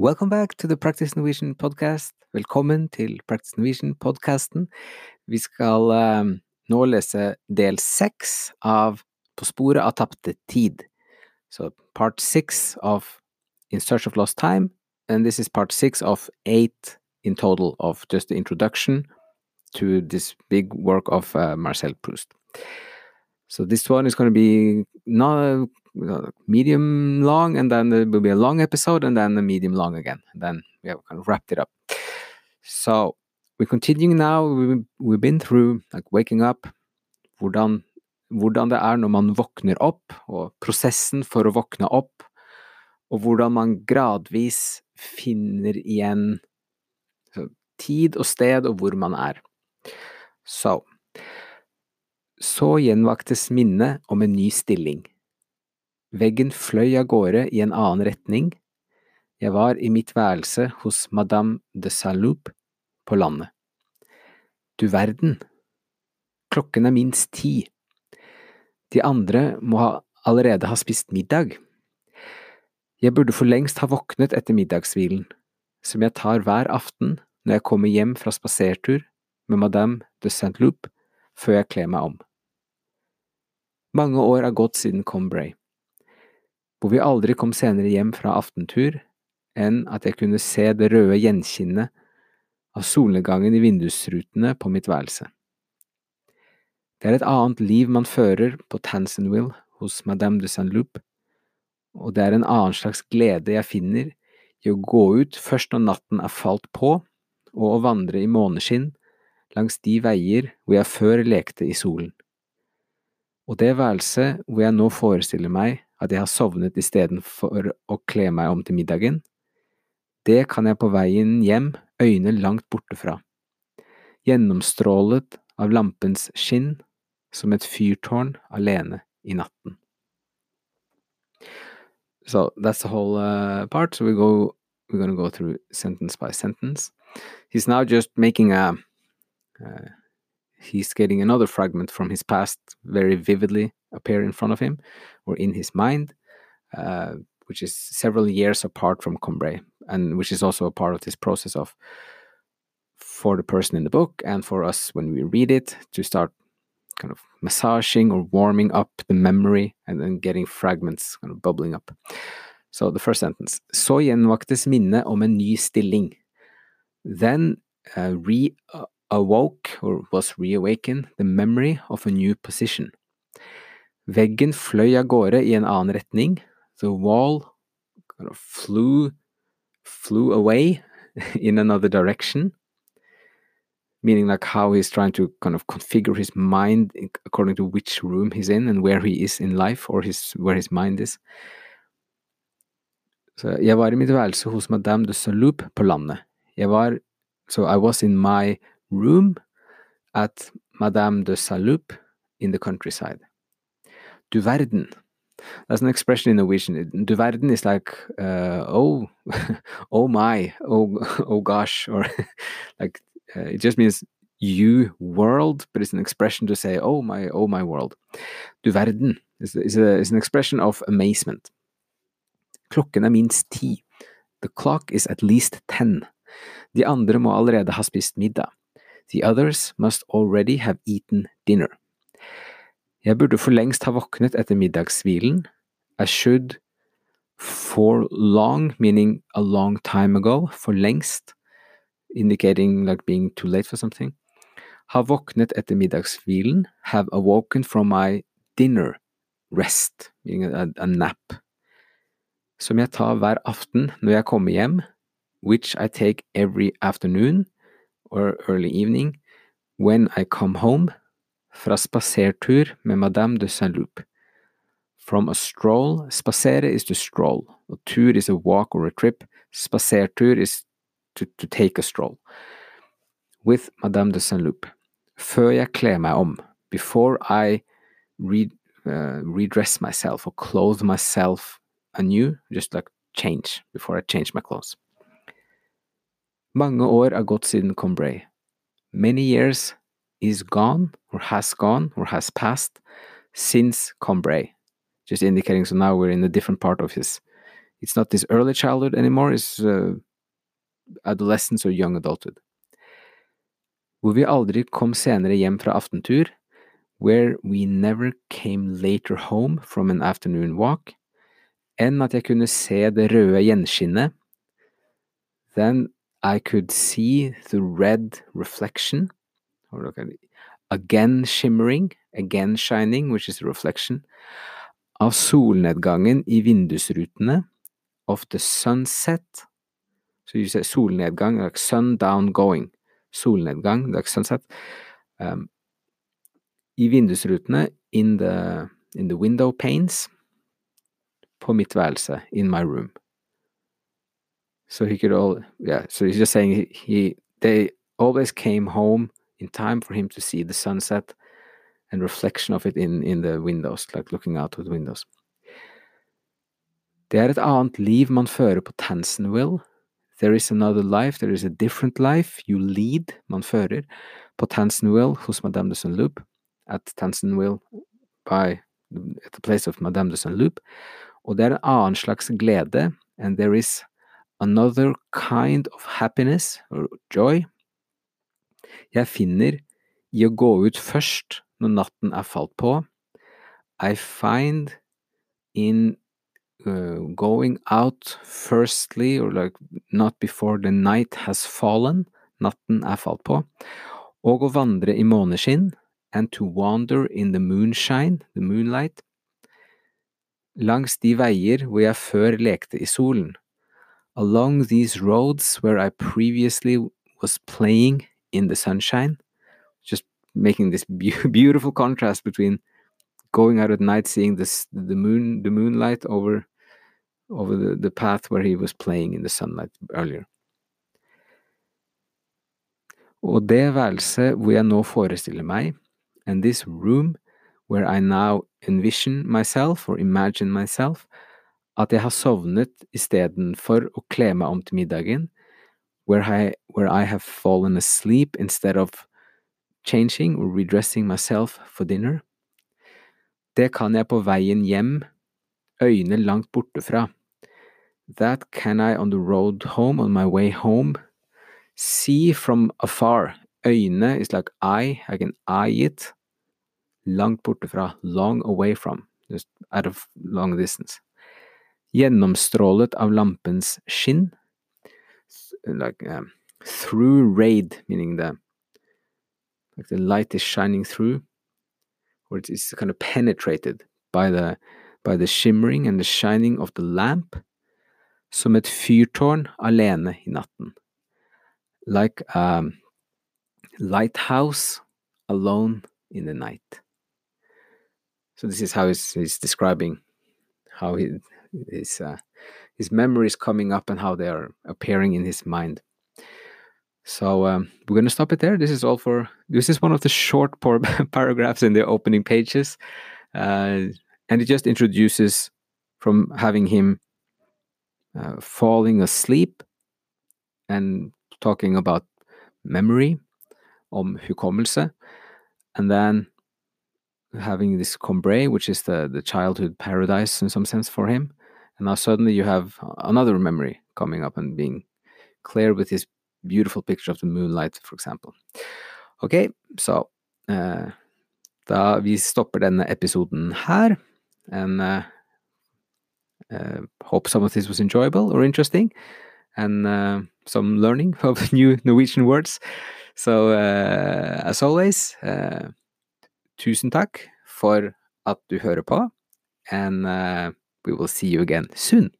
Welcome back to the Practice Norwegian podcast. Velkommen til Practice Norwegian-podkasten. Vi skal um, nå lese del seks av På sporet av tapte tid. So part six of In Search of Lost Time, and this is part six of eight in total of just the introduction to this big work of uh, Marcel Proust. So this one is going to be not medium long, and then there will be a long episode, and then a medium long again. And then we have kind of wrapped it up. So we're continuing now. We've, we've been through like waking up, hvordan, hvordan det er når man våkner opp, og prosessen for å våkne opp, og hvordan man gradvis finner igjen tid og sted og hvor man er. Så Så gjenvaktes minnet om en ny stilling. Veggen fløy av gårde i en annen retning. Jeg var i mitt værelse hos madame de Saint-Loup på landet. Du verden, klokken er minst ti. De andre må ha, allerede ha spist middag. Jeg burde for lengst ha våknet etter middagshvilen, som jeg tar hver aften når jeg kommer hjem fra spasertur med madame de Saint-Loup før jeg kler meg om. Mange år er gått siden Combray, hvor vi aldri kom senere hjem fra aftentur enn at jeg kunne se det røde gjenskinnet av solnedgangen i vindusrutene på mitt værelse. Det er et annet liv man fører på Tansonville hos Madame de Saint-Loup, og det er en annen slags glede jeg finner i å gå ut først når natten er falt på, og å vandre i måneskinn langs de veier hvor jeg før lekte i solen og det værelset hvor jeg nå forestiller meg at jeg har sovnet istedenfor å kle meg om til middagen, det kan jeg på veien hjem øyne langt borte fra, gjennomstrålet av lampens skinn som et fyrtårn alene i natten. So that's the whole uh, part. So we go, we're to go through sentence by sentence. He's now just making a, uh, he's getting another fragment from his past very vividly appear in front of him or in his mind, uh, which is several years apart from Combray, and which is also a part of this process of for the person in the book and for us when we read it to start kind of massaging or warming up the memory and then getting fragments kind of bubbling up. So the first sentence Så gjenvaktes minnet om en ny stilling. Then uh, re awoke, or was reawakened, the memory of a new position. Veggen fløy av gårde i en annen retning. The wall flew, flew away in another direction. Meaning, like how he's trying to kind of configure his mind according to which room he's in and where he is in life, or his, where his mind is. Så jeg var i mitt værelse hos madame de Saint-Loup på landet. Jeg var So I was in my room at Madame de Saint-Loup in the countryside. Du verden. That's an expression in Norwegian. Du verden is like, uh, oh, oh my, oh, oh gosh, or like uh, it just means you world, but it's an expression to say, oh my, oh my world. Du verden is, is, a, is an expression of amazement. Klokken er minst ti. The clock is at least ten. De andre må allerede ha spist middag. The others must already have eaten dinner. Jeg burde for lengst ha våknet etter middagshvilen. I should for long, meaning a long time ago, for lengst, indicating like being too late for something. Ha våknet etter middagshvilen, have awoken from my dinner rest, meaning a, a nap, som jeg tar hver aften når jeg kommer hjem, which I take every afternoon or early evening when I come home fra spasertur med Madame de Saint-Loup. From a stroll, spasere is to stroll, a tour is a walk or a trip, spasertur is to, to take a stroll. With Madame de Saint-Loup. Før jeg kler meg om, before I re, uh, redress myself or clothe myself anew, just like change, before I change my clothes. Mange år er gått siden Combray. Many years is gone, or has gone, or has passed since Combray. Just indicating so now we're in a different part of his It's not this early childhood anymore, it's uh, adolescence or young adulthood. Hvor vi aldri kom senere hjem fra aftentur, where we never came later home from an afternoon walk, enn at jeg kunne se det røde gjenskinnet. Then I could see the red reflection, or again shimmering, again shining, which is a reflection, av solnedgangen i vindusrutene, of the sunset. So you say solnedgang, like sundown going. Solnedgang, like sunset. Um, I vindusrutene, in the, in the window panes, på mitt værelse, in my room. So he could all, yeah, so he's just saying he, he they always came home in time for him to see the sunset and reflection of it in, in the windows, like looking out of the windows. Det er et annet liv man fører på Tansonville. There is another life, there is a different life you lead, man fører, på Tansonville hos Madame de Saint-Loup, at Tansonville by at the place of Madame de Saint-Loup. Og det er en annen slags glede, and there is another kind of happiness or joy jeg finner i å gå ut først når natten er falt på. I find in uh, going out firstly, or like not before the night has fallen, natten er falt på, og å vandre i måneskinn, and to wander in the moonshine, the moonlight, langs de veier hvor jeg før lekte i solen, along these roads where I previously was playing in the sunshine, just making this be beautiful contrast between going out at night, seeing this the moon, the moonlight over over the, the path where he was playing in the sunlight earlier. Og det værelset hvor jeg nå forestiller meg, and this room where I now envision myself or imagine myself, at jeg har sovnet istedenfor å kle meg om til middagen, where I, where I have fallen asleep instead of changing or redressing myself for dinner. Det kan jeg på veien hjem, øyne langt borte fra. That can I on the road home, on my way home, see from afar. Øyne is like eye, I can eye it. Langt borte fra, long away from, just out of long distance. Gjennomstrålet av lampens skinn, like um, through raid, meaning the like the light is shining through, or it is kind of penetrated by the by the shimmering and the shining of the lamp, som et fyrtårn alene i natten, like a lighthouse alone in the night. So this is how he's, he's describing how he, his uh, his memories coming up and how they are appearing in his mind. So um, we're going to stop it there. This is all for this is one of the short paragraphs in the opening pages, uh, and it just introduces from having him uh, falling asleep and talking about memory, om hukommelse, and then having this Combray, which is the the childhood paradise in some sense for him, and now suddenly you have another memory coming up and being clear with this beautiful picture of the moonlight, for example. Ok, så uh, da vi stopper denne episoden her, and uh, uh, hope some of this was enjoyable or interesting, and uh, some learning of new Norwegian words. So as always, tusen takk for at du hører på, and we will see you again soon.